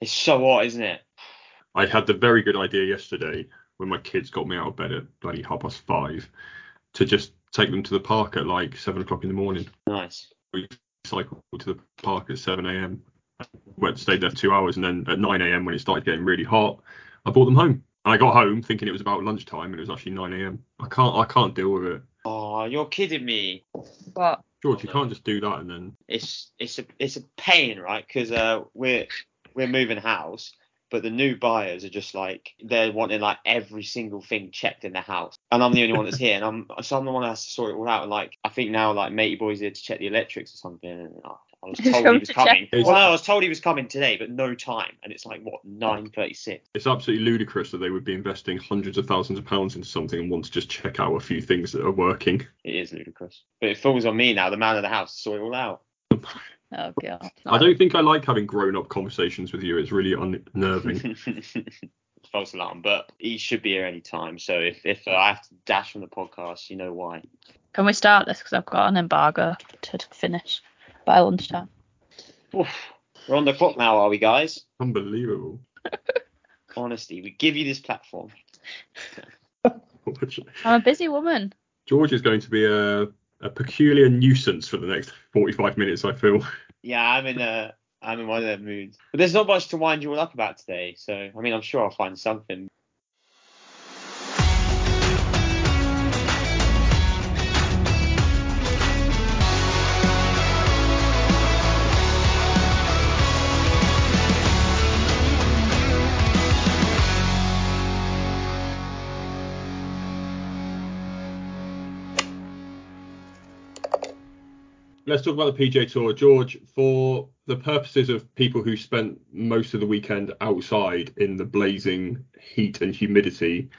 It's so hot, isn't it? I had the very good idea yesterday when my kids got me out of bed at bloody half past five to just take them to the park at like seven o'clock in the morning. Nice. We cycled to the park at 7 a.m. Went stayed there for two hours, and then at 9 a.m. when it started getting really hot, I brought them home. And I got home thinking it was about lunchtime, and it was actually 9 a.m. I can't I can't deal with it. Oh, you're kidding me. But George, you can't just do that and then. It's it's a it's a pain, right? Because uh, we're we're moving house, but the new buyers are just like they're wanting like every single thing checked in the house, and I'm the only one that's here, and I'm so I'm the one that has to sort it all out. And like I think now like matey boy's here to check the electrics or something, and I, I was told he was to coming. Well, I was told he was coming today, but no time, and it's like what 9:36. It's absolutely ludicrous that they would be investing hundreds of thousands of pounds into something and want to just check out a few things that are working. It is ludicrous, but it falls on me now, the man of the house, to sort it all out. oh god. I don't think I like having grown-up conversations with you. It's really unnerving. False alarm, but he should be here any time. So if if uh, I have to dash from the podcast, you know why. Can we start this? Because I've got an embargo to finish by lunchtime. Oof. We're on the clock now, are we, guys? Unbelievable. Honestly, we give you this platform. I'm a busy woman. George is going to be a, a peculiar nuisance for the next 45 minutes, I feel. Yeah, I'm in a I'm in one of them moods. But there's not much to wind you all up about today. So I mean, I'm sure I'll find something. Let's talk about the PGA Tour. George, for the purposes of people who spent most of the weekend outside in the blazing heat and humidity,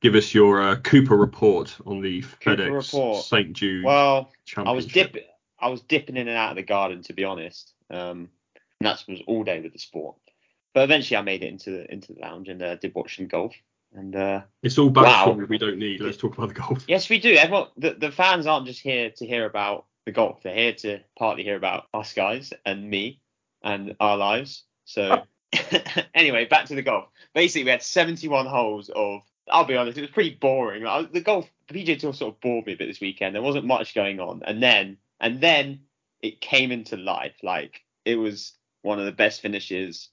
give us your uh, Cooper report on the Cooper FedEx. St. Jude Well, I was dipping I was dipping in and out of the garden to be honest. Um, and that was all day with the sport. But eventually, I made it into the into the lounge and uh, did watch some golf. And uh, It's all Wow. we don't need. Let's talk about the golf. Yes, we do. Everyone, the, the fans aren't just here to hear about the golf. They're here to partly hear about us guys and me and our lives. So oh. anyway, back to the golf. Basically, we had 71 holes of. I'll be honest, it was pretty boring. I, the golf, the PGA Tour sort of bored me a bit this weekend. There wasn't much going on, and then and then it came into life. Like it was one of the best finishes.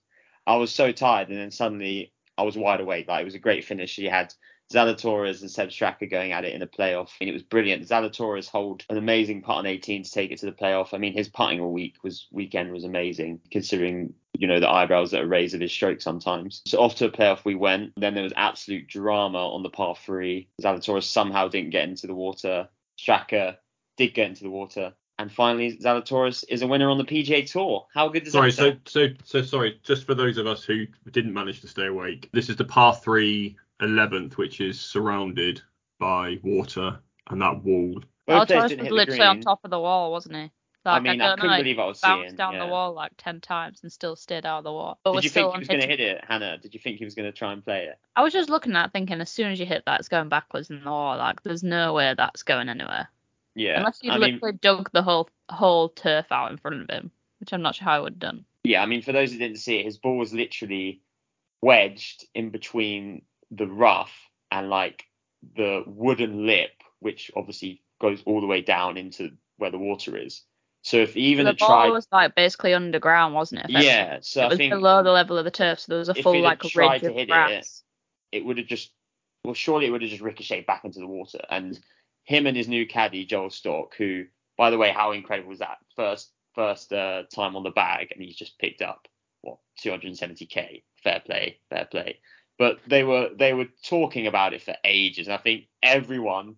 I was so tired, and then suddenly I was wide awake. Like it was a great finish. He had Zalatoris and Sepp Straka going at it in a playoff. I mean, it was brilliant. Zalatoris hold an amazing putt on 18 to take it to the playoff. I mean, his putting all week was weekend was amazing, considering you know the eyebrows that are raised of his stroke sometimes. So off to a playoff we went. Then there was absolute drama on the par three. Zalatoris somehow didn't get into the water. Straka did get into the water. And finally, Zalatoris is a winner on the PGA Tour. How good does Sorry, that so so so sorry. Just for those of us who didn't manage to stay awake, this is the par three 11th, which is surrounded by water and that wall. Both players was hit the literally on top of the wall, wasn't he? I mean, I, don't couldn't know, believe I was bounced seeing. down yeah. the wall like ten times and still stayed out of the wall. But Did was you still think he was going to unhitted. hit it, Hannah? Did you think he was going to try and play it? I was just looking at it thinking as soon as you hit that, it's going backwards in the wall. Like there's no way that's going anywhere. Yeah. Unless you I mean, literally dug the whole whole turf out in front of him, which I'm not sure how I would have done. yeah. I mean, for those who didn't see it, his ball was literally wedged in between the rough and like the wooden lip, which obviously goes all the way down into where the water is. So if even the had ball tried, was like basically underground, wasn't it? yeah. So it I was think below the level of the turf, so there was a full like ridge to of hit it, grass. it would have just well surely it would have just ricocheted back into the water and him and his new caddy Joel Stock who by the way how incredible was that first first uh, time on the bag and he's just picked up what 270k fair play fair play but they were they were talking about it for ages and I think everyone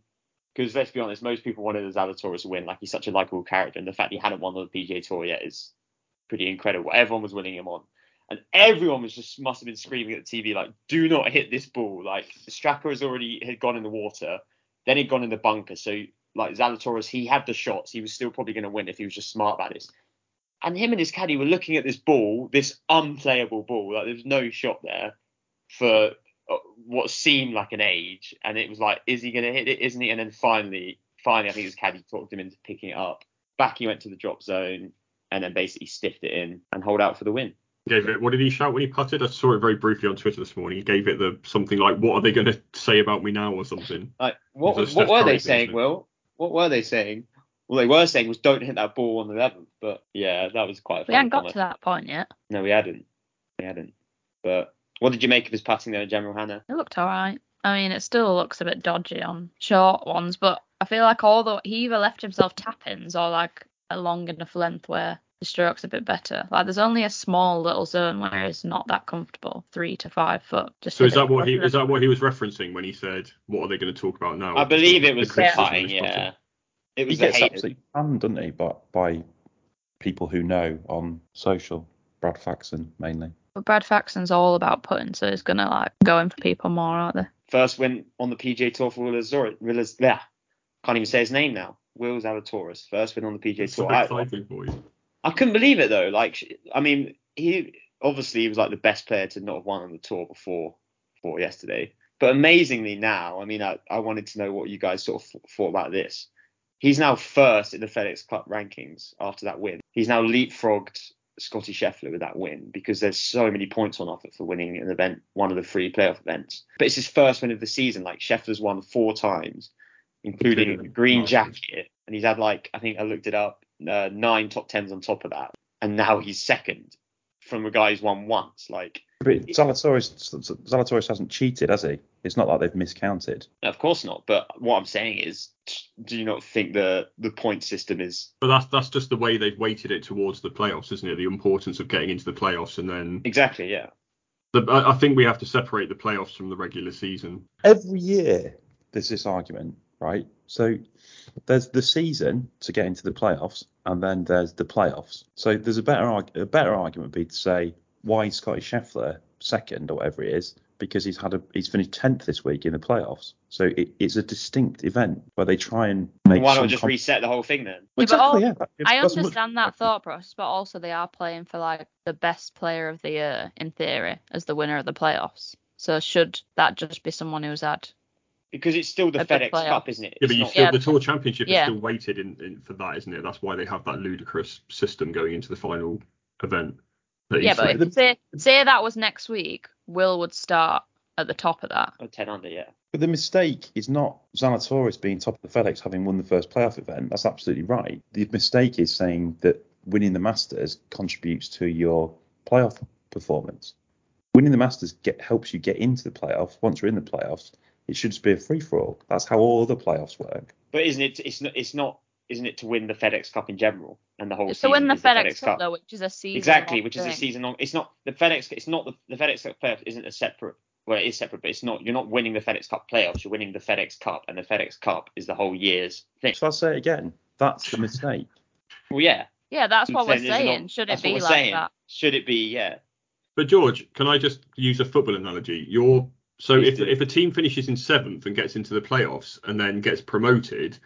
because let's be honest most people wanted Zalatoris to win like he's such a likable character and the fact he hadn't won the PGA Tour yet is pretty incredible everyone was winning him on and everyone was just must have been screaming at the TV like, "Do not hit this ball!" Like Straka has already had gone in the water, then he'd gone in the bunker. So like Zalatoris, he had the shots. He was still probably going to win if he was just smart about this. And him and his caddy were looking at this ball, this unplayable ball. Like there was no shot there for uh, what seemed like an age, and it was like, is he going to hit it? Isn't he? And then finally, finally, I think his caddy talked him into picking it up. Back he went to the drop zone, and then basically stiffed it in and hold out for the win. Gave it. What did he shout when he putted? I saw it very briefly on Twitter this morning. He gave it the something like, "What are they going to say about me now?" or something. Like what? Was What were they saying, isn't? Will? What were they saying? Well, they were saying was don't hit that ball on the 11th, but yeah, that was quite. A We funny haven't got comment. to that point yet. No, we hadn't. We hadn't. But what did you make of his passing there general, Hannah? It looked alright. I mean, it still looks a bit dodgy on short ones, but I feel like although he either left himself tap-ins or like a long enough length where the stroke's a bit better. Like there's only a small little zone where it's not that comfortable, three to five foot. Just So is that what he is that what he was referencing when he said, "What are they going to talk about now?" I believe it was the criticism putting, yeah. It He was the gets haters. absolutely banned, doesn't he, by, by people who know on social. Brad Faxon mainly. But Brad Faxon's all about putting, so he's gonna like go in for people more, aren't they? First win on the PGA Tour for Will Zor- Will yeah. Can't even say his name now. Will Zalatoris. First win on the PGA It's so Tour. I, exciting for you. I couldn't believe it though. Like, I mean, he obviously he was like the best player to not have won on the tour before, before yesterday. But amazingly now, I mean, I, I wanted to know what you guys sort of thought about this. He's now first in the FedEx Cup rankings after that win. He's now leapfrogged Scotty Scheffler with that win because there's so many points on offer for winning an event, one of the three playoff events. But it's his first win of the season. Like Scheffler's won four times, including green jacket, and he's had like I think I looked it up, uh, nine top tens on top of that, and now he's second from a guy who's won once. Like, But Zalatoris, Zalatoris hasn't cheated, has he? It's not like they've miscounted. of course not. But what I'm saying is, do you not think the the point system is But that's that's just the way they've weighted it towards the playoffs, isn't it? The importance of getting into the playoffs, and then exactly? Yeah. the, I I think we have to separate the playoffs from the regular season. Every year there's this argument, right? So there's the season to get into the playoffs, and then there's the playoffs. So there's a better a better argument would be to say why is Scotty Scheffler second or whatever it is because he's had a he's finished tenth this week in the playoffs. So it, it's a distinct event where they try and make. Why not just com- reset the whole thing then? Well, Yeah, but all- yeah. I that's a much- understand that thought process, but also they are playing for like the best player of the year in theory as the winner of the playoffs. So should that just be someone who's had? Because it's still the A FedEx playoff. Cup, isn't it? Yeah, but you not- still Yeah. the tour championship Yeah. is still weighted in, in for that, isn't it? That's why they have that ludicrous system going into the final event. Yeah, but saying. say say that was next week, Will would start at the top of that. Oh, 10 under, yeah. But the mistake is not Zalatoris being top of the FedEx having won the first playoff event. That's absolutely right. The mistake is saying that winning the Masters contributes to your playoff performance. Winning the Masters get, helps you get into the playoffs. Once you're in the playoffs, it should just be a free for all. That's how all other playoffs work. But isn't it? It's not. It's not. Isn't it to win the FedEx Cup in general and the whole It's season? to win the is FedEx, Cup, though, which is a season. Exactly, long which is a season long. It's not the FedEx. It's not the, the FedEx Cup playoffs. Isn't a separate. Well, it is separate, but it's not. You're not winning the FedEx Cup playoffs. You're winning the FedEx Cup, and the FedEx Cup is the whole year's thing. So I'll say it again. That's the mistake. Well, yeah. Yeah, that's I'm what we're saying, is it saying. not- Should it be like saying. that? Should it be? Yeah. But George, can I just use a football analogy? You're so if if a team finishes in seventh and gets into the playoffs and then gets promoted,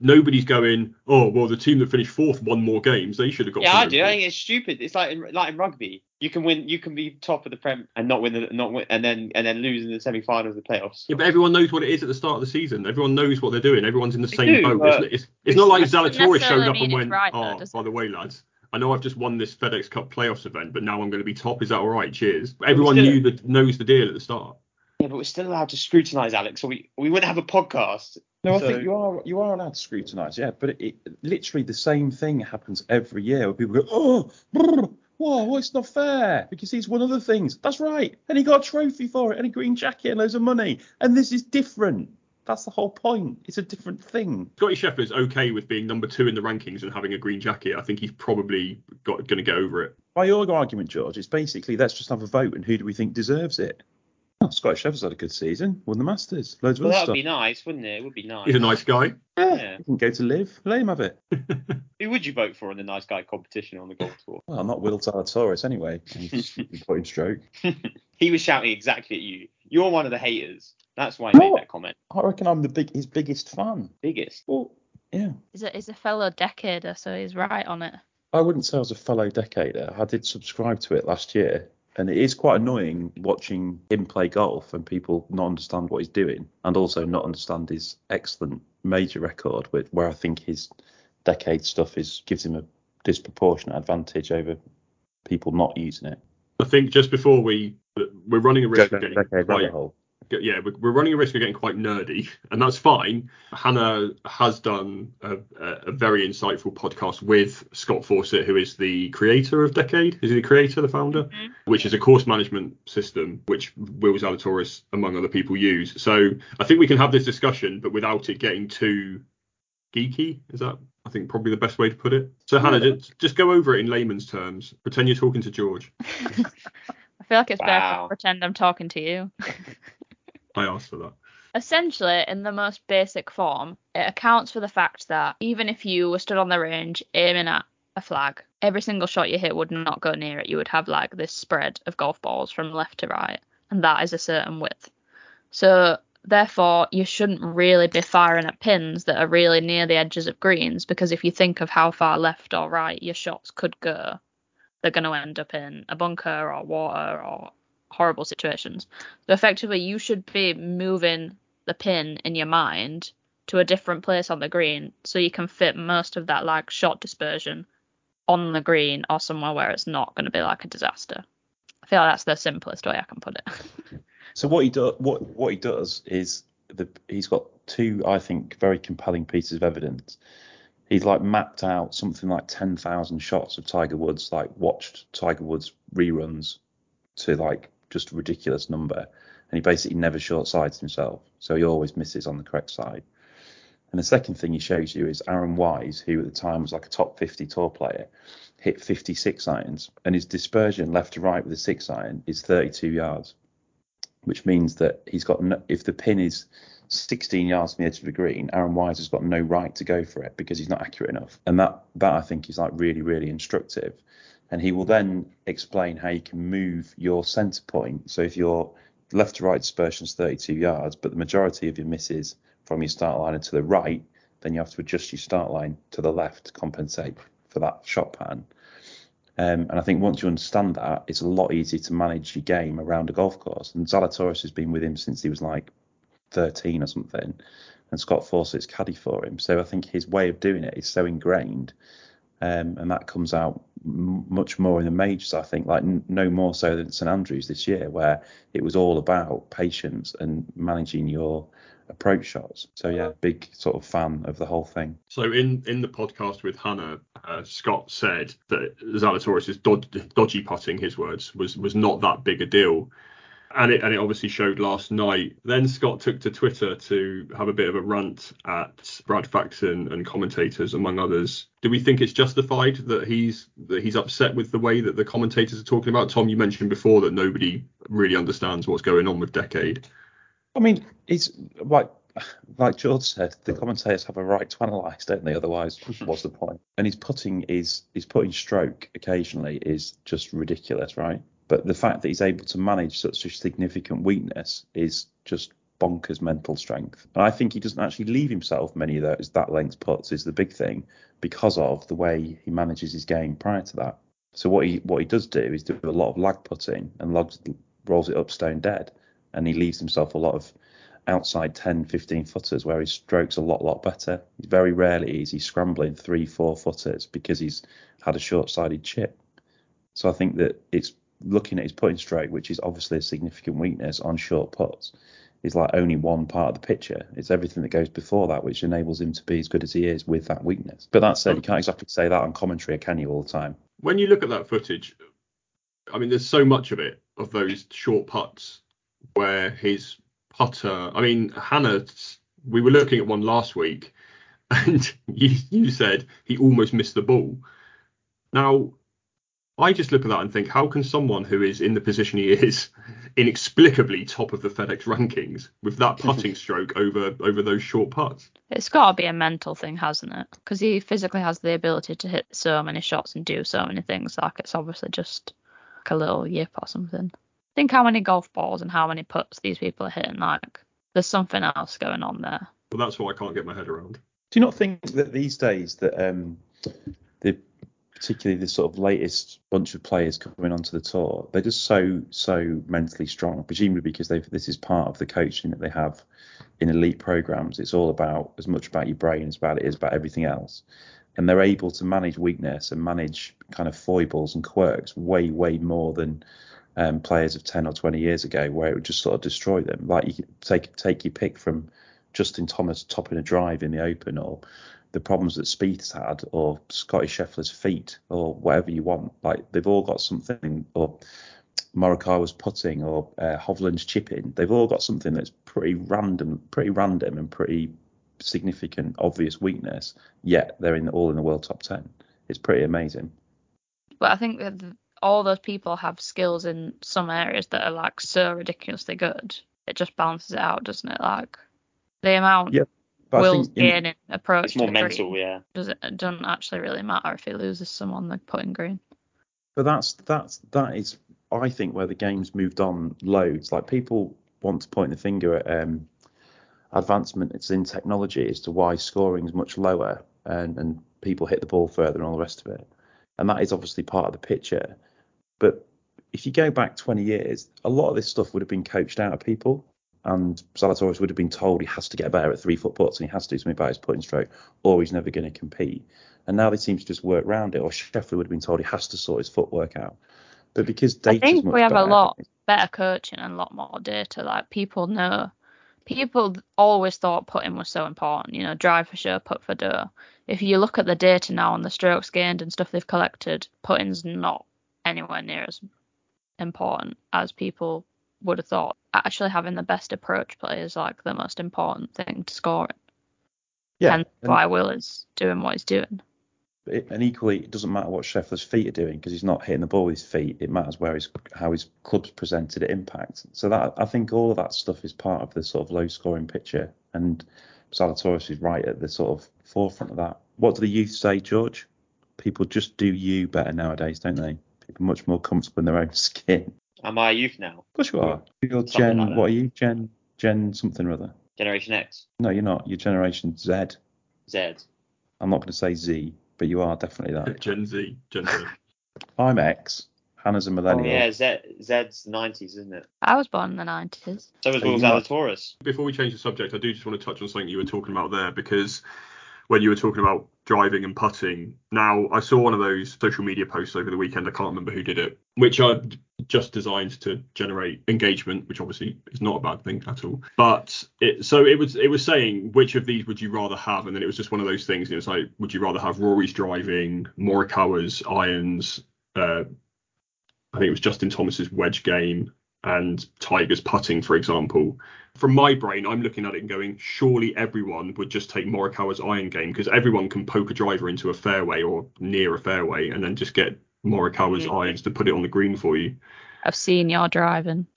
nobody's going, oh well, the team that finished fourth won more games. They should have got. Yeah, I do. I think it's stupid. It's like in, like in rugby. You can win. You can be top of the prem and not win the not win and then and then lose in the semi-final of the playoffs. Yeah, but everyone knows what it is at the start of the season. Everyone knows what they're doing. Everyone's in the They same do, boat. but It's, it's, it's not like Zalatoris showed up and went, right, oh, does by the way, lads, I know I've just won this FedEx Cup playoffs event, but now I'm going to be top. Is that all right? Cheers. Everyone knew that knows the deal at the start. Yeah, but we're still allowed to scrutinise Alex, so we we wouldn't have a podcast. No, I So- think you are you are allowed to scrutinise, yeah, but it, it literally the same thing happens every year where people go, oh, brr, whoa, well, it's not fair because he's won other things. That's right, and he got a trophy for it and a green jacket and loads of money, and this is different. That's the whole point. It's a different thing. Scotty Scheffler's okay with being number two in the rankings and having a green jacket. I think he's probably got going to get over it. By your argument, George, it's basically let's just have a vote and who do we think deserves it. Oh, Scott Scheffler's had a good season, won the Masters, loads of Well, other that stuff. would be nice, wouldn't it? It would be nice. He's a nice guy. yeah, Yeah. he can go to live. Let him have it. Who would you vote for in the nice guy competition on the golf tour? Well, I'm not Will Zalatoris anyway. He's putting stroke. he was shouting exactly at you. You're one of the haters. That's why he made What? that comment. I reckon I'm the big his biggest fan. Biggest. Well, yeah. He's a, he's a fellow decader, so he's right on it. I wouldn't say I was a fellow decader. I did subscribe to it last year, and it is quite annoying watching him play golf and people not understand what he's doing, and also not understand his excellent major record, with where I think his decade stuff is gives him a disproportionate advantage over people not using it. I think just before we we're running a risk of getting quite. Yeah, we're, we're running a risk of getting quite nerdy, and that's fine. Hannah has done a, a, a very insightful podcast with Scott Fawcett, who is the creator of Decade. Is he the creator, the founder? Mhm. Which is a course management system which Will Zalatoris, among other people, use. So I think we can have this discussion, but without it getting too geeky. Is that I think probably the best way to put it. So Hannah, just, just go over it in layman's terms. Pretend you're talking to George. I feel like it's better Wow. to pretend I'm talking to you. I asked for that. Essentially, in the most basic form, it accounts for the fact that even if you were stood on the range aiming at a flag, every single shot you hit would not go near it. You would have like this spread of golf balls from left to right, and that is a certain width. So therefore, you shouldn't really be firing at pins that are really near the edges of greens because if you think of how far left or right your shots could go, they're going to end up in a bunker or water or horrible situations. So effectively, you should be moving the pin in your mind to a different place on the green so you can fit most of that like shot dispersion on the green or somewhere where it's not going to be like a disaster. I feel like that's the simplest way I can put it. So what he does, what what he does is the he's got two, I think, very compelling pieces of evidence. He's like mapped out something like ten thousand shots of Tiger Woods, like watched Tiger Woods reruns to like just ridiculous number, and he basically never short sides himself, so he always misses on the correct side. And the second thing he shows you is Aaron Wise, who at the time was like a top 50 tour player, hit 56 irons, and his dispersion left to right with a six iron is 32 yards which means that he's got no, if the pin is 16 yards from the edge of the green, Aaron Wise has got no right to go for it because he's not accurate enough. And that that I think is like really really instructive. And he will then explain how you can move your centre point. So if your left to right dispersion is 32 yards, but the majority of your misses from your start line are to the right, then you have to adjust your start line to the left to compensate for that shot pattern. Um, and I think once you understand that, it's a lot easier to manage your game around a golf course. And Zalatoris has been with him since he was like 13 or something, and Scott Fawcett's caddy for him. So I think his way of doing it is so ingrained, um, and that comes out much more in the majors. I think, like n- no more so than St Andrews this year, where it was all about patience and managing your approach shots. So yeah, big sort of fan of the whole thing. So in in the podcast with Hannah, uh, Scott said that Zalatoris' dod- dodgy putting, his words, was was not that big a deal. And it, and it obviously showed last night. Then Scott took to Twitter to have a bit of a rant at Brad Faxon and commentators, among others. Do we think it's justified that he's that he's upset with the way that the commentators are talking about? Tom, you mentioned before that nobody really understands what's going on with Decade. I mean, it's like like George said, the commentators have a right to analyse, don't they? Otherwise, what's the point? And his putting is his putting stroke occasionally is just ridiculous, right? But the fact that he's able to manage such a significant weakness is just bonkers mental strength. And I think he doesn't actually leave himself many of those that length puts is the big thing because of the way he manages his game prior to that. So what he what he does do is do a lot of lag putting and logs, rolls it up stone dead, and he leaves himself a lot of outside 10, 15 footers where his stroke's a lot, lot better. Very rarely is he scrambling three, four footers because he's had a short sided chip. So I think that it's looking at his putting stroke, which is obviously a significant weakness on short putts, is like only one part of the picture. It's everything that goes before that which enables him to be as good as he is with that weakness. But that said, you can't exactly say that on commentary, can you, all the time? When you look at that footage, I mean, there's so much of it of those short putts where his putter. I mean, Hannah, we were looking at one last week, and you, you said he almost missed the ball. Now, I just look at that and think, how can someone who is in the position he is, inexplicably top of the FedEx rankings, with that putting stroke over over those short putts? It's got to be a mental thing, hasn't it? Because he physically has the ability to hit so many shots and do so many things. Like it's obviously just like a little yip or something. Think how many golf balls and how many putts these people are hitting. Like there's something else going on there. Well, that's what I can't get my head around. Do you not think that these days that um, the particularly the sort of latest bunch of players coming onto the tour, they're just so so mentally strong. Presumably because they this is part of the coaching that they have in elite programs. It's all about as much about your brain as about it is about everything else. and they're able to manage weakness and manage kind of foibles and quirks way, way more than um, players of 10 or 20 years ago, where it would just sort of destroy them. Like you take take your pick from Justin Thomas topping a drive in the Open, or the problems that Spieth's had, or Scotty Scheffler's feet, or whatever you want. Like they've all got something, or Morikawa's putting, or uh, Hovland's chipping. They've all got something that's pretty random, pretty random, and pretty significant, obvious weakness. Yet they're in all in the world top 10. It's pretty amazing. But I think that all those people have skills in some areas that are like so ridiculously good. It just balances it out, doesn't it? Like the amount Yeah, But I Will's think in- gaining approach It's more to mental, green yeah. does it, it doesn't actually really matter if he loses some on the putting green. But that's that's that is I think where the game's moved on loads. Like people want to point the finger at um, advancements in technology as to why scoring is much lower and, and people hit the ball further and all the rest of it. And that is obviously part of the picture. But if you go back 20 years, a lot of this stuff would have been coached out of people. And Zalatoris would have been told he has to get better at three foot putts and he has to do something about his putting stroke or he's never going to compete. And now they seem to just work around it. Or Scheffler would have been told he has to sort his footwork out. But because I data's think we have a lot better coaching and a lot more data. Like people know, people always thought putting was so important. You know, drive for sure, put for dough. If you look at the data now on the strokes gained and stuff they've collected, putting's not anywhere near as important as people would have thought. Actually, having the best approach play is like the most important thing to scoring. yeah, and- why Will is doing what he's doing. it, and equally, it doesn't matter what Scheffler's feet are doing because he's not hitting the ball with his feet. It matters where his how his club's presented at impact. So that I think all of that stuff is part of the sort of low scoring picture, and Zalatoris is right at the sort of forefront of that. What do the youth say, George? People just do you better nowadays, don't they? People are much more comfortable in their own skin. Am I a youth now? Of course you are. You're Something Gen. like what are you? Gen. Gen something or other. Generation X, No, you're not. You're Generation Z. Z. I'm not going to say Z, but you are definitely that. Gen Z, Gen Z. I'm X. Hannah's a Oh millennial. yeah, Z Z's the nineties, isn't it? I was born in the 90s. So was So Will you Zalatoris. Before we change the subject, I do just want to touch on something you were talking about there because when you were talking about driving and putting, now I saw one of those social media posts over the weekend. I can't remember who did it, which are just designed to generate engagement, which obviously is not a bad thing at all. But it so it was it was saying which of these would you rather have, and then it was just one of those things. It was like, would you rather have Rory's driving, Morikawa's irons, uh, I think it was Justin Thomas's wedge game, and Tiger's putting, for example. From my brain, I'm looking at it and going, surely everyone would just take Morikawa's iron game because everyone can poke a driver into a fairway or near a fairway and then just get Morikawa's Mhm. irons to put it on the green for you. I've seen your driving.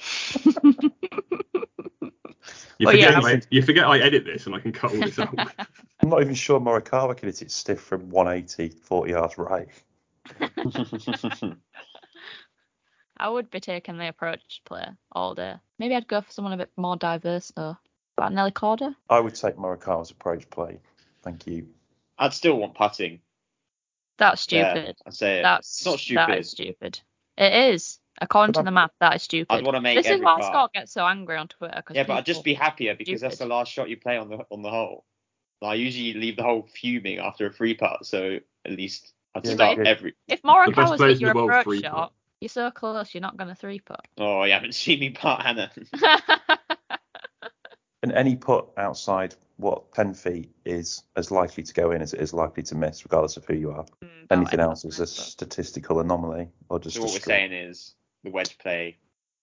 You Well, forget, yeah. I, you forget I edit this and I can cut all this out. I'm not even sure Morikawa can hit it stiff from 180, 40 yards right. I would be taking the approach player all day. Maybe I'd go for someone a bit more diverse though. About Nelly Korda? I would take Morikawa's approach play. Thank you. I'd still want putting. That's Yeah, stupid. I'd say it. That's it's not stupid. is stupid. It is. According But to the map, that is stupid. I'd want to make this is why part. Scott gets so angry on Twitter. Cause Yeah, but I'd just be happier because that's the last shot you play on the on the hole. I usually leave the hole fuming after a free putt, so at least I'd Yeah, start but- every. If The best Morikawa's hit your the world approach three putt. shot, you're so close, you're not going to three putt. Oh, you haven't seen me putt, Hannah. And any putt outside what 10 feet is as likely to go in as it is likely to miss, regardless of who you are. Mm, Anything else is a statistical anomaly or just so what we're saying is the wedge play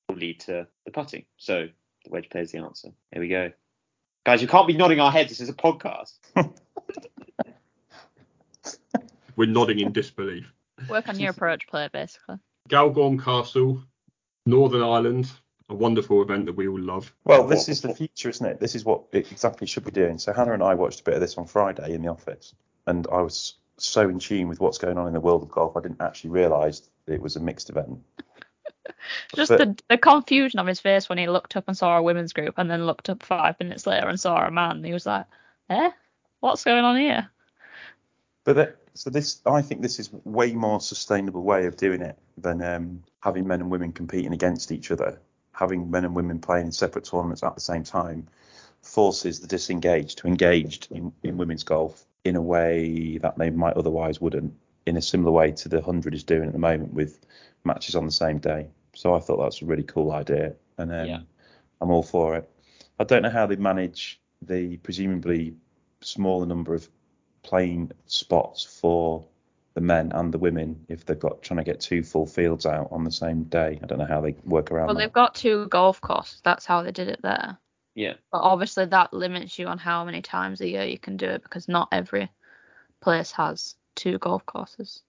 will lead to the putting. So the wedge play is the answer. Here we go. Guys, you can't be nodding our heads. This is a podcast. We're nodding in disbelief. Work on your approach play, basically. Galgorm Castle, Northern Ireland, a wonderful event that we all love. Well, this is the future, isn't it? This is what it exactly should be doing. So Hannah and I watched a bit of this on Friday in the office, and I was so in tune with what's going on in the world of golf, I didn't actually realise it was a mixed event. Just But- the, the confusion on his face when he looked up and saw a women's group and then looked up five minutes later and saw a man. He was like, eh? What's going on here? But that, so this, I think this is way more sustainable way of doing it than um, having men and women competing against each other. Having men and women playing in separate tournaments at the same time forces the disengaged to engaged in, in women's golf in a way that they might otherwise wouldn't, in a similar way to the 100 is doing at the moment with matches on the same day. So I thought that's a really cool idea, and um, Yeah. I'm all for it. I don't know how they manage the presumably smaller number of playing spots for the men and the women if they've got trying to get two full fields out on the same day. I don't know how they work around Well, that. they've got two golf courses. That's how they did it there. Yeah. But obviously that limits you on how many times a year you can do it because not every place has two golf courses.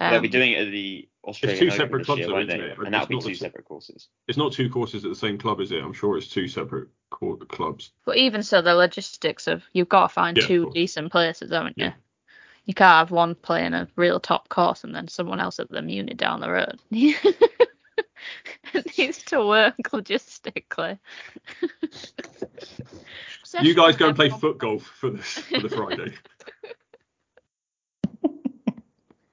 They'll be Um, doing it at the Australian two Open separate clubs year, though, isn't it? And that'll It's be not two separate courses. It's not two courses at the same club, is it? I'm sure it's two separate co- clubs. But even so, the logistics of you've got to find Yeah, two decent places, haven't you? Yeah. You can't have one playing a real top course and then someone else at the Muni down the road. it needs to work logistically. You guys go and play foot golf for the for the Friday.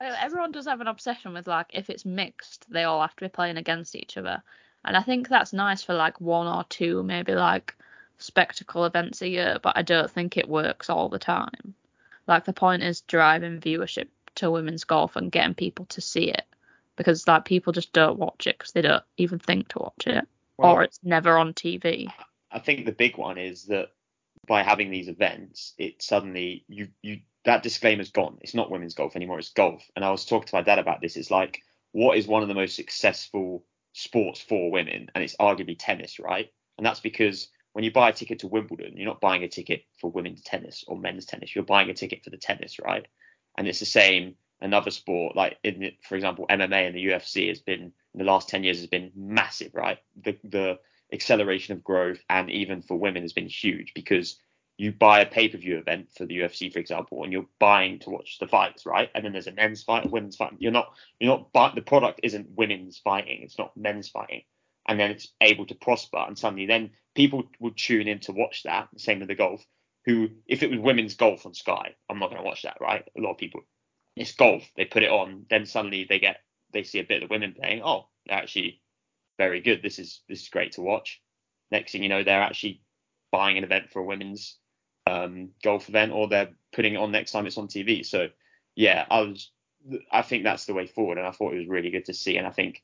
Everyone does have an obsession with like if it's mixed, they all have to be playing against each other, and I think that's nice for like one or two, maybe like spectacle events a year. But I don't think it works all the time. Like the point is driving viewership to women's golf and getting people to see it, because like people just don't watch it because they don't even think to watch it, or it's never on TV. I think the big one is that by having these events, it suddenly you you that disclaimer's gone. It's not women's golf anymore. It's golf. And I was talking to my dad about this. It's like what is one of the most successful sports for women, and it's arguably tennis, right? And that's because when you buy a ticket to Wimbledon, you're not buying a ticket for women's tennis or men's tennis. You're buying a ticket for the tennis, right? And it's the same. Another sport like in for example MMA and the UFC has been in the last 10 years has been massive, right? The the acceleration of growth and even for women has been huge because you buy a pay-per-view event for the UFC, for example, and you're buying to watch the fights, right? And then there's a men's fight, a women's fight. You're not, you're not, buy, the product isn't women's fighting. It's not men's fighting. And then it's able to prosper. And suddenly then people would tune in to watch that. Same with the golf, who, if it was women's golf on Sky, I'm not going to watch that, right? A lot of people, it's golf. They put it on. Then suddenly they get, they see a bit of the women playing. Oh, they're actually very good. This is, this is great to watch. Next thing you know, they're actually buying an event for a women's um, golf event, or they're putting it on next time it's on TV. So yeah, I was, I think that's the way forward, and I thought it was really good to see, and I think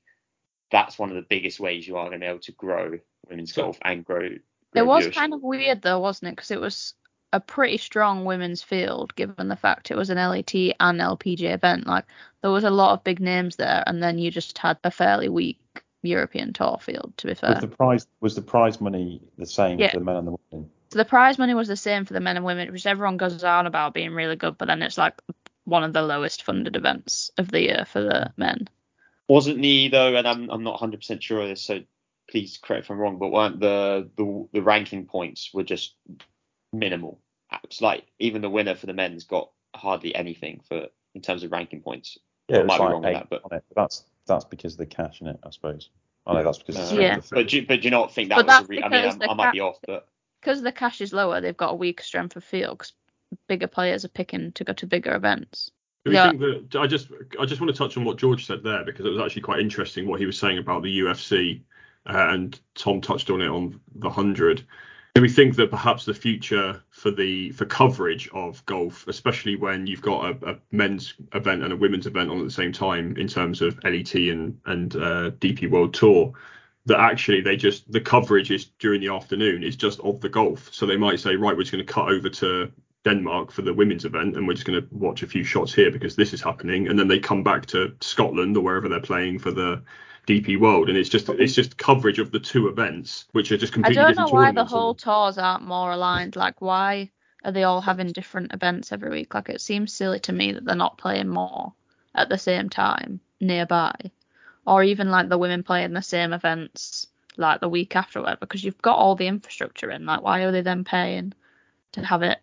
that's one of the biggest ways you are going to be able to grow women's So- golf and grow. It was viewership. kind of weird though, wasn't it? Because it was a pretty strong women's field, given the fact it was an LET and LPGA event. Like there was a lot of big names there, and then you just had a fairly weak European tour field. To be fair, Was the prize was the prize money the same Yeah. for the men and the women? So the prize money was the same for the men and women, which everyone goes on about being really good, but then it's like one of the lowest funded events of the year for the men. Wasn't the though, and I'm I'm not 100 percent sure of this, so please correct if I'm wrong, but weren't the the the ranking points were just minimal? It's like even the winner for the men's got hardly anything for in terms of ranking points. Yeah, it was might be wrong with that, but- on it, but that's that's because of the cash in it, I suppose. I know that's because it's Uh, Yeah. But do, you- but do you not think that But was a re- I mean, I'm- I might be off, but Because the cash is lower, they've got a weaker strength of field because bigger players are picking to go to bigger events. Do we Yeah. think that I just I just want to touch on what George said there because it was actually quite interesting what he was saying about the UFC uh, and Tom touched on it on the hundred. Do we think that perhaps the future for the for coverage of golf, especially when you've got a, a men's event and a women's event on at the same time in terms of LET and and uh, DP World Tour, that actually they just the coverage is during the afternoon is just of the golf. So they might say, right, we're just going to cut over to Denmark for the women's event, and we're just going to watch a few shots here because this is happening, and then they come back to Scotland or wherever they're playing for the DP World, and it's just it's just coverage of the two events, which are just completely. I don't know why the whole tours aren't more aligned. Like, why are they all having different events every week? Like, it seems silly to me that they're not playing more at the same time nearby, or even like the women playing the same events like the week after, whatever. Because you've got all the infrastructure in. Like, why are they then paying to have it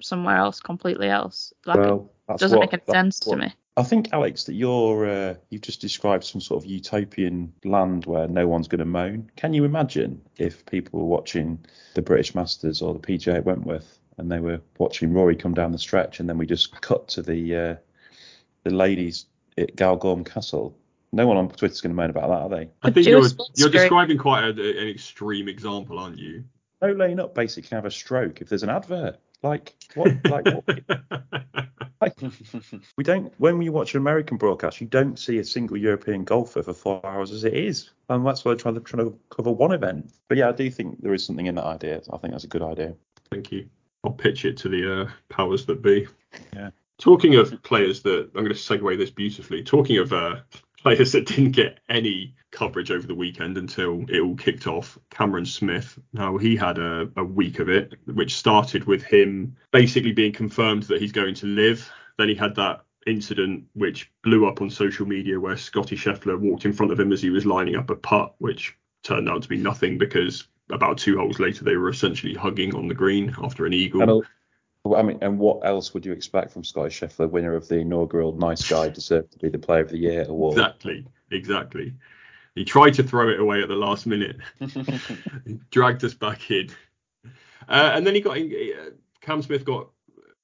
somewhere else, completely else? Like, it doesn't what- make any sense to me. I think Alex that you're uh, you've just described some sort of utopian land where no one's going to moan. Can you imagine if people were watching the British Masters or the PGA at Wentworth and they were watching Rory come down the stretch and then we just cut to the uh, the ladies at Galgorm Castle? No one on Twitter's going to moan about that, are they? I think you're you're describing quite a, an extreme example, aren't you? No laying up basically can have a stroke if there's an advert. Like what? Like what? we don't. When we watch an American broadcast, you don't see a single European golfer for four hours as it is, and that's why they're trying to trying to cover one event. But yeah, I do think there is something in that idea. I think that's a good idea. Thank you. I'll pitch it to the uh, powers that be. Yeah. Talking of players that I'm going to segue this beautifully. Talking of uh, players that didn't get any coverage over the weekend until it all kicked off. Cameron Smith. Now he had a, a week of it, which started with him basically being confirmed that he's going to LIV. Then he had that incident which blew up on social media where Scotty Scheffler walked in front of him as he was lining up a putt, which turned out to be nothing because about two holes later they were essentially hugging on the green after an eagle. I mean, and what else would you expect from Scotty Scheffler, winner of the inaugural Nice Guy, deserved to be the Player of the Year award? Exactly, exactly. He tried to throw it away at the last minute, dragged us back in, uh, and then he got uh, Cam Smith got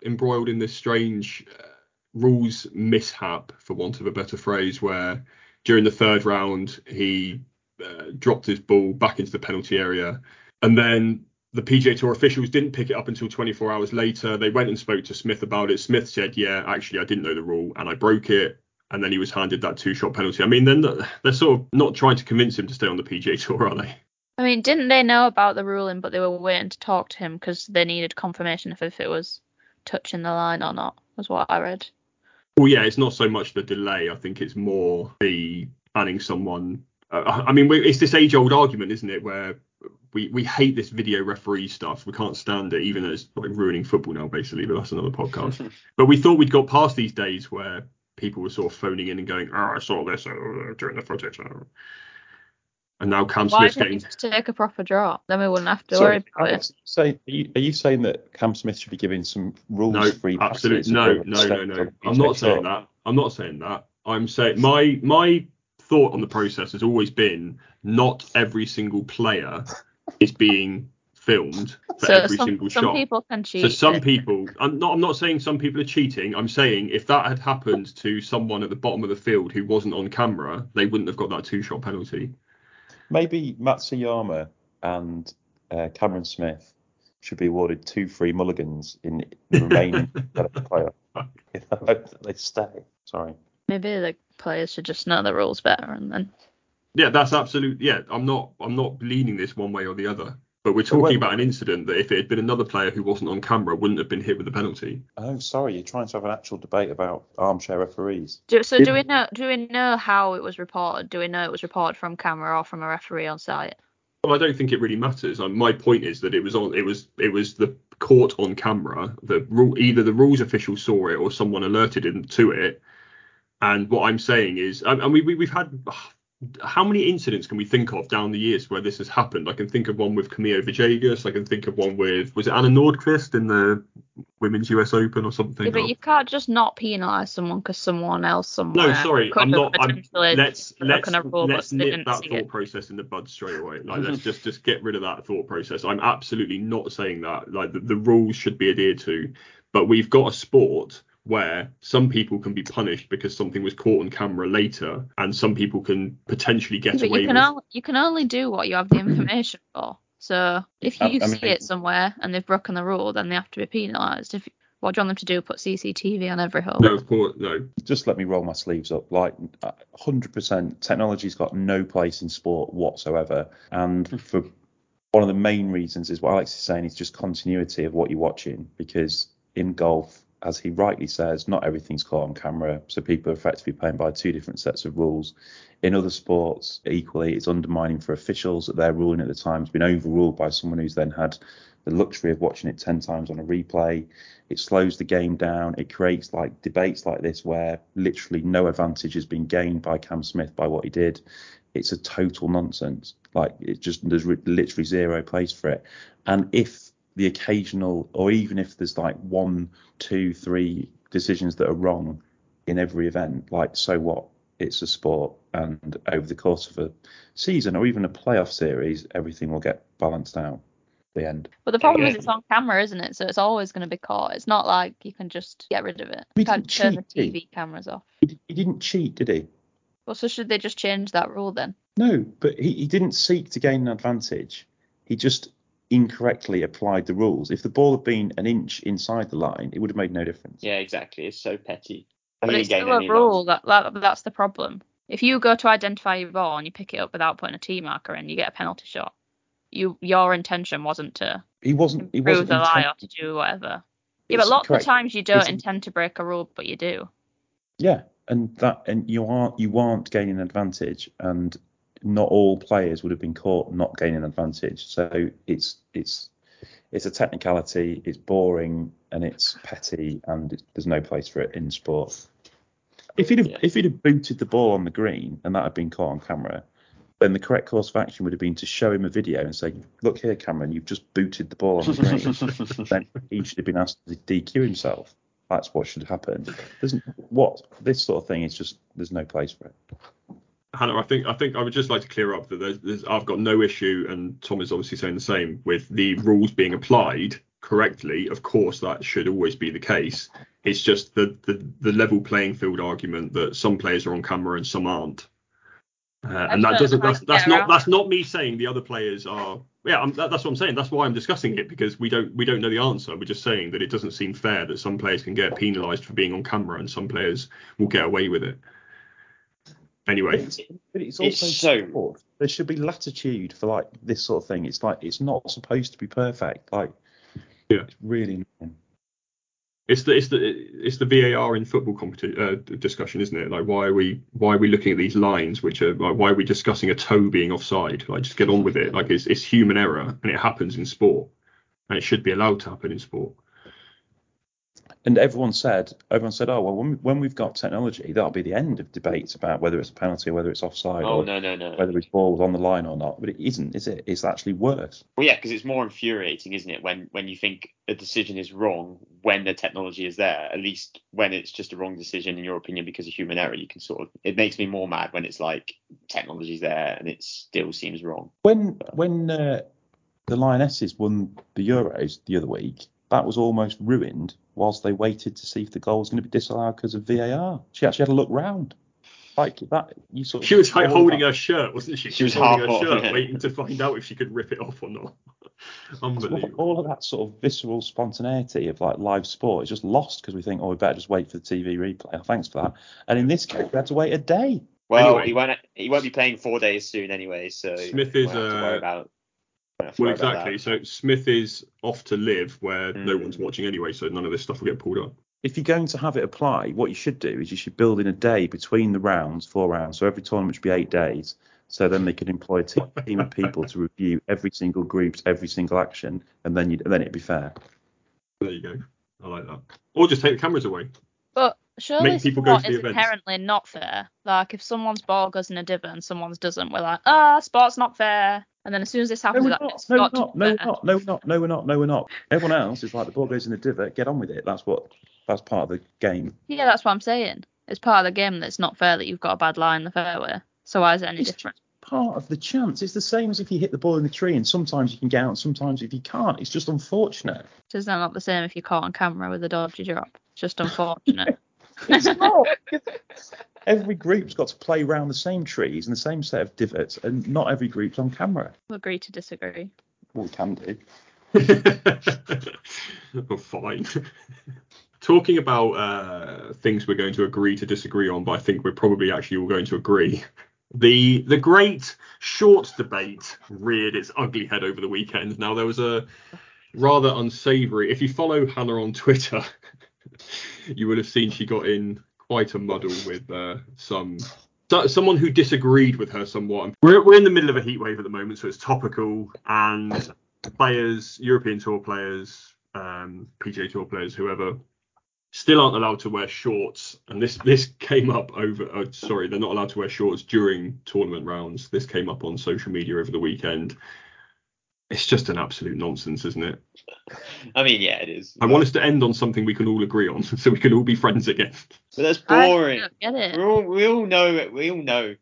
embroiled in this strange uh, rules mishap, for want of a better phrase, where during the third round he uh, dropped his ball back into the penalty area, and then the PGA Tour officials didn't pick it up until 24 hours later. They went and spoke to Smith about it. Smith said, "Yeah, actually, I didn't know the rule and I broke it." And then he was handed that two-shot penalty. I mean, then they're sort of not trying to convince him to stay on the PGA Tour, are they? I mean, didn't they know about the ruling, but they were waiting to talk to him because they needed confirmation if, if it was touching the line or not, was what I read. Well, yeah, it's not so much the delay. I think it's more the banning someone. Uh, I mean, it's this age-old argument, isn't it, where we we hate this video referee stuff. We can't stand it, even though it's like ruining football now, basically. But that's another podcast. but we thought we'd got past these days where people were sort of phoning in and going, "Oh, I saw this uh, during the footage." And now Cam Why Smith's didn't getting. you take a proper draw? Then we wouldn't have to Sorry, worry about it. so are you, are you saying that Cam Smith should be given some No, rules-free absolutely passes no, no, no, no. I'm not saying Tour? that. I'm not saying that. I'm saying my my thought on the process has always been not every single player is being filmed for So every some, single some shot. people can cheat. So some but- people, I'm not, I'm not saying some people are cheating. I'm saying if that had happened to someone at the bottom of the field who wasn't on camera, they wouldn't have got that two-shot penalty. Maybe Matsuyama and uh, Cameron Smith should be awarded two free mulligans in the remaining player if I hope that they stay. Sorry. Maybe the players should just know the rules better and then. Yeah, that's absolute. Yeah, I'm not, I'm not leaning this one way or the other. But we're So talking when- about an incident that if it had been another player who wasn't on camera, wouldn't have been hit with a penalty. Oh, sorry. You're trying to have an actual debate about armchair referees. Do, so do we know? Do we know how it was reported? Do we know it was reported from camera or from a referee on site? Well, I don't think it really matters. Um, my point is that it was on, it was, it was the court on camera. The rule, either the rules official saw it or someone alerted him to it. And what I'm saying is, and we, we we've had how many incidents can we think of down the years where this has happened? I can think of one with Camilo Villegas. I can think of one with was it Anna Nordqvist in the Women's US Open or something? Yeah, but Or- you can't just not penalise someone because someone else somewhere. no, sorry, I'm not. I'm, let's let's broken a rule, let's nip that thought it. process in the bud straight away. Like let's mm-hmm. just just get rid of that thought process. I'm absolutely not saying that. Like the, the rules should be adhered to, but we've got a sport where some people can be punished because something was caught on camera later, and some people can potentially get But away you can with. only you can only do what you have the information for. So if uh, you I see mean- it somewhere and they've broken the rule, then they have to be penalised. If what do you want them to do? Put CCTV on every hole? No, of course, no. Just let me roll my sleeves up. Like uh, 100%, technology's got no place in sport whatsoever. And hmm. for one of the main reasons is what Alex is saying is just continuity of what you're watching. Because in golf, as he rightly says, not everything's caught on camera. So people are effectively playing by two different sets of rules. In other sports, equally, it's undermining for officials that their ruling at the time has been overruled by someone who's then had the luxury of watching it 10 times on a replay. It slows the game down. It creates like debates like this where literally no advantage has been gained by Cam Smith by what he did. It's a total nonsense. Like it just there's literally zero place for it. And if the occasional, or even if there's like one, two, three decisions that are wrong in every event, like so what? It's a sport, and over the course of a season or even a playoff series, everything will get balanced out. The end. But the problem Yeah. is it's on camera, isn't it? So it's always going to be caught. It's not like you can just get rid of it. We You can't didn't turn the cheat, TV cameras off. He, he didn't cheat, did he? Well, so should they just change that rule then? No, but he, he didn't seek to gain an advantage. He just incorrectly applied the rules. If the ball had been an inch inside the line, it would have made no difference. Yeah, exactly. It's so petty. But it's still a rule that, that that's the problem. If you go to identify your ball and you pick it up without putting a T marker in, you get a penalty shot. You your intention wasn't to He wasn't. He improve wasn't. the lie or to do whatever. Yeah, but lots correct. of times you don't It's- intend to break a rule, but you do. Yeah, and that and you aren't you aren't gaining an advantage, and not all players would have been caught not gaining advantage. So it's it's it's a technicality. It's boring and it's petty, and it, there's no place for it in sport. If he'd have Yeah. if he'd have booted the ball on the green and that had been caught on camera, then the correct course of action would have been to show him a video and say, "Look here, Cameron, you've just booted the ball on the green." then he should have been asked to DQ himself. That's what should happen. There's what this sort of thing is just there's no place for it. Hannah, I think I think I would just like to clear up that there's, there's, I've got no issue, and Tom is obviously saying the same with the rules being applied correctly. Of course, that should always be the case. It's just the the, the level playing field argument that some players are on camera and some aren't, uh, and that That's doesn't that's that's not that's not me saying the other players are. Yeah, I'm, that, that's what I'm saying. That's why I'm discussing it because we don't we don't know the answer. We're just saying that it doesn't seem fair that some players can get penalised for being on camera and some players will get away with it. Anyway, It's, but it's It's also so- sport. There should be latitude for like this sort of thing. It's like it's not supposed to be perfect. Like Yeah. it's really annoying. It's the it's the it's the VAR in football competi- uh, discussion, isn't it? Like why are we why are we looking at these lines which are like why are we discussing a toe being offside? Like just get on with it. Like it's it's human error and it happens in sport and it should be allowed to happen in sport. And everyone said, everyone said, oh well, when, when we've got technology, that'll be the end of debates about whether it's a penalty or whether it's offside oh or no no no. whether his ball was on the line or not. But it isn't, is it? It's actually worse. Well, yeah, because it's more infuriating, isn't it? When when you think a decision is wrong when the technology is there. At least when it's just a wrong decision in your opinion because of human error, you can sort of. It makes me more mad when it's like technology's there and it still seems wrong. When when uh, the Lionesses won the Euros the other week, that was almost ruined whilst they waited to see if the goal was going to be disallowed because of VAR. She actually had to look round. Like that, you sort of. She was like holding that- her shirt, wasn't she? She was holding half her off, shirt, yeah. waiting to find out if she could rip it off or not. Unbelievable. all of that sort of visceral spontaneity of like live sport is just lost because we think, oh, we better just wait for the TV replay. Oh, thanks for that. And in this case, we had to wait a day. Well, Anyway. he won't he won't be playing four days soon anyway, so Smith is, won't have to uh, worry about. won't have to Well, exactly. So Smith is off to live where no Mm. one's watching anyway, so none of this stuff will get pulled up. If you're going to have it apply, what you should do is you should build in a day between the rounds, four rounds. So every tournament should be eight days. So then they could employ a team of people to review every single group's every single action, and then you then it'd be fair. There you go. I like that. Or just take the cameras away. But surely Make people go sport to the is events. inherently not fair. Like if someone's ball goes in a divot and someone's doesn't, we're like, ah, sport's not fair. And then as soon as this No, happens, we're not. it's No, we're got to not. No, we're not. No, we're not. No, we're not. No, we're not. Everyone else is like the ball goes in the divot. Get on with it. That's what. That's part of the game. Yeah, that's what I'm saying. It's part of the game that it's not fair that you've got a bad lie in the fairway. So why is it any It's different? part of the chance. It's the same as if you hit the ball in the tree, and sometimes you can get out, and sometimes if you can't. It's just unfortunate. Is that not the same if you're caught on camera with a dodgy drop? It's just unfortunate. It's not. every group's got to play around the same trees and the same set of divots, and not every group's on camera. We agree to disagree. Well, we can do. oh, fine. Talking about uh, things we're going to agree to disagree on, but I think we're probably actually all going to agree. The the great short debate reared its ugly head over the weekend. Now there was a rather unsavoury. If you follow Hannah on Twitter, you would have seen she got in quite a muddle with uh, some someone who disagreed with her somewhat. We're we're in the middle of a heat wave at the moment, so it's topical and players, European Tour players, um, PGA Tour players, whoever, still aren't allowed to wear shorts. And this this came up over. Uh, sorry, they're not allowed to wear shorts during tournament rounds. This came up on social media over the weekend. It's just an absolute nonsense, isn't it? I mean, yeah, it is. I want us to end on something we can all agree on, so we can all be friends again. But that's boring. don't get it. We all we all know it. We all know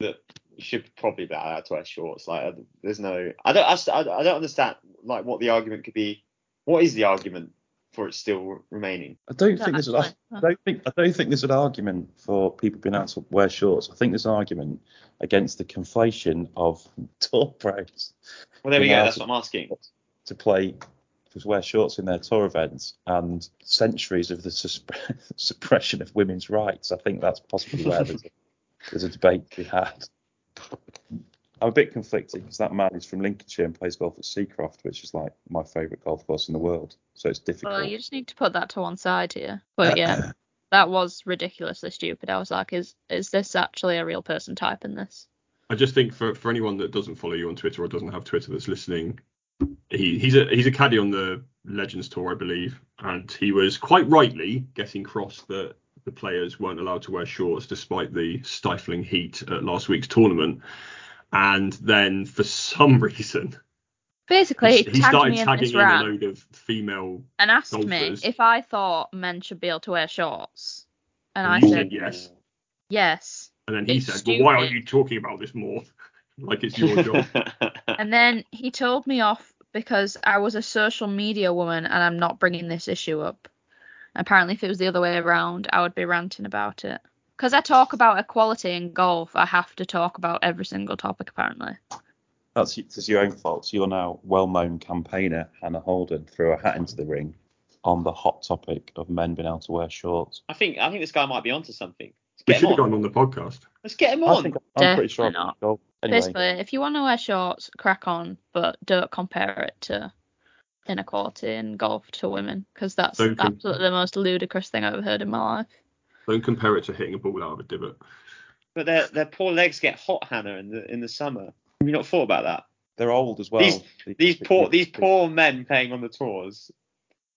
that you should probably be allowed to wear shorts. Like, uh, there's no. I don't. I, s- I I don't understand. Like, what the argument could be. What is the argument for it still remaining? I don't No, think there's an, I don't think I don't think there's an argument for people being able to wear shorts. I think there's an argument against the conflation of top pros. Well, there we go. That's what I'm asking. to play to wear shorts in their tour events and centuries of the sus- suppression of women's rights. I think that's possibly where there's a, there's a debate to be had. I'm a bit conflicted because that man is from Lincolnshire and plays golf at Seacroft, which is like my favourite golf course in the world. So it's difficult. Well, you just need to put that to one side here. But yeah, that was ridiculously stupid. I was like, is is this actually a real person typing this? I just think for, for anyone that doesn't follow you on Twitter or doesn't have Twitter that's listening, he, he's a he's a caddy on the Legends Tour, I believe, and he was quite rightly getting cross that the players weren't allowed to wear shorts despite the stifling heat at last week's tournament. And then for some reason, Basically, he he started me tagging this in a load of female. and asked me if I thought men should be able to wear shorts. And I And you said, said yes. yes. And then he It's said, "Well, why aren't you talking about this more? like it's your job." And then he told me off because I was a social media woman and I'm not bringing this issue up. Apparently, if it was the other way around, I would be ranting about it. Because I talk about equality in golf, I have to talk about every single topic, apparently. That's it's your own fault. So you're now well-known campaigner Hannah Holden threw a hat into the ring on the hot topic of men being able to wear shorts. I think I think this guy might be onto something. Let's We should him have on. gone on the podcast. Let's get him I on. think I'm pretty sure. Not. Golf. Anyway, Basically, if you want to wear shorts, crack on, but don't compare it to inequality in golf to women, because that's com- absolutely the most ludicrous thing I've ever heard in my life. Don't compare it to hitting a ball out of a divot. But their their poor legs get hot, Hannah, in the in the summer. Have you not thought about that? they're old as well. These- These poor these poor men playing on the tours,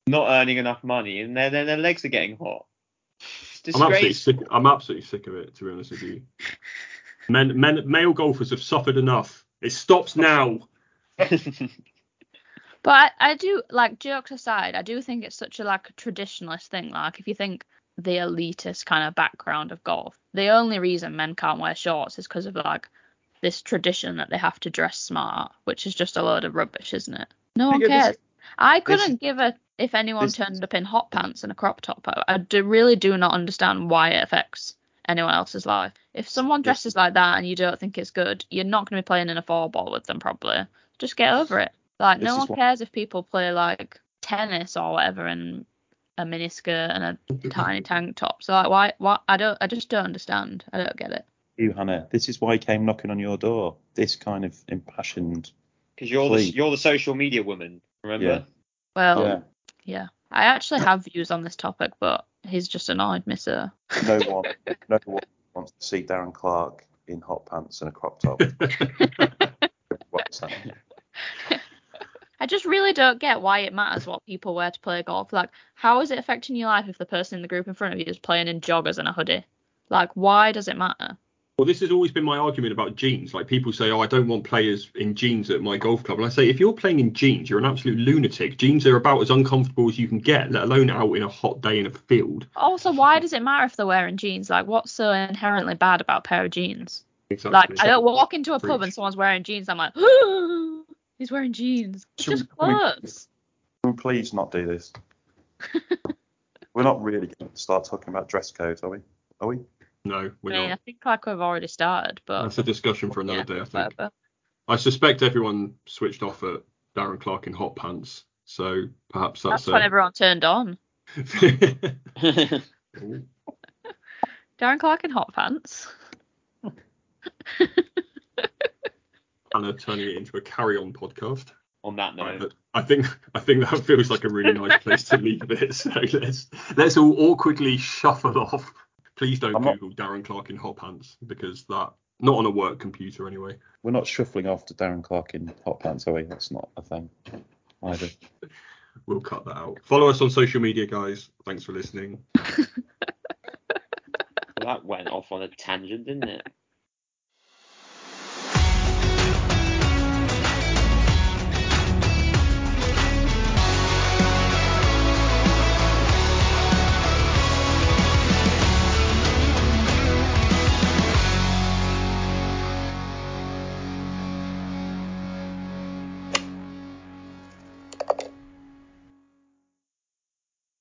not earning enough money, and their their, their legs are getting hot. It's I'm absolutely sick. I'm absolutely sick of it. To be honest with you, men, men, male golfers have suffered enough. It stops now. But I, I do like jokes aside, I do think it's such a like traditionalist thing. Like if you think the elitist kind of background of golf, the only reason men can't wear shorts is because of like this tradition that they have to dress smart, which is just a load of rubbish, isn't it? No one Yeah, this- cares. I couldn't give a if anyone this- turned up in hot pants and a crop top. I, I do, really do not understand why it affects anyone else's life. If someone dresses like that and you don't think it's good, you're not going to be playing in a four ball with them probably. Just get over it. Like no is one what- cares if people play like tennis or whatever in a miniskirt and a tiny tank top. So like why why I don't I just don't understand. I don't get it. you, Hannah. This is why I came knocking on your door. This kind of impassioned. Because you're the you're the social media woman. Remember? Yeah. Well, Yeah. Yeah. I actually have views on this topic, but he's just annoyed me so. No one, no one wants to see Darren Clarke in hot pants and a crop top. I just really don't get why it matters what people wear to play golf. Like, how is it affecting your life if the person in the group in front of you is playing in joggers and a hoodie? Like, why does it matter? Well, this has always been my argument about jeans. Like people say, oh, I don't want players in jeans at my golf club, and I say, if you're playing in jeans, you're an absolute lunatic. Jeans are about as uncomfortable as you can get, let alone out in a hot day in a field. Also, why does it matter if they're wearing jeans? Like, what's so inherently bad about a pair of jeans? Exactly. Like, I don't walk into a pub Preach. and someone's wearing jeans. I'm like, he's wearing jeans. It's Should just we- clothes. We please not do this? We're not really going to start talking about dress codes, are we? Are we? No, I we're mean, I think like we've already started, but That's a discussion for another yeah, day, I think. whatever. I suspect everyone switched off at Darren Clarke in hot pants, so perhaps That's that's, when everyone turned on. Darren Clarke in hot pants. Anna turning it into a carry-on podcast. On that note, but I think I think that feels like a really nice place to leave it. So let's let's all awkwardly shuffle off. Please don't I'm not- Google Darren Clarke in hot pants because that not on a work computer anyway. We're not shuffling off to Darren Clarke in hot pants, are we? That's not a thing either. We'll cut that out. Follow us on social media, guys. Thanks for listening. well, that went off on a tangent, didn't it?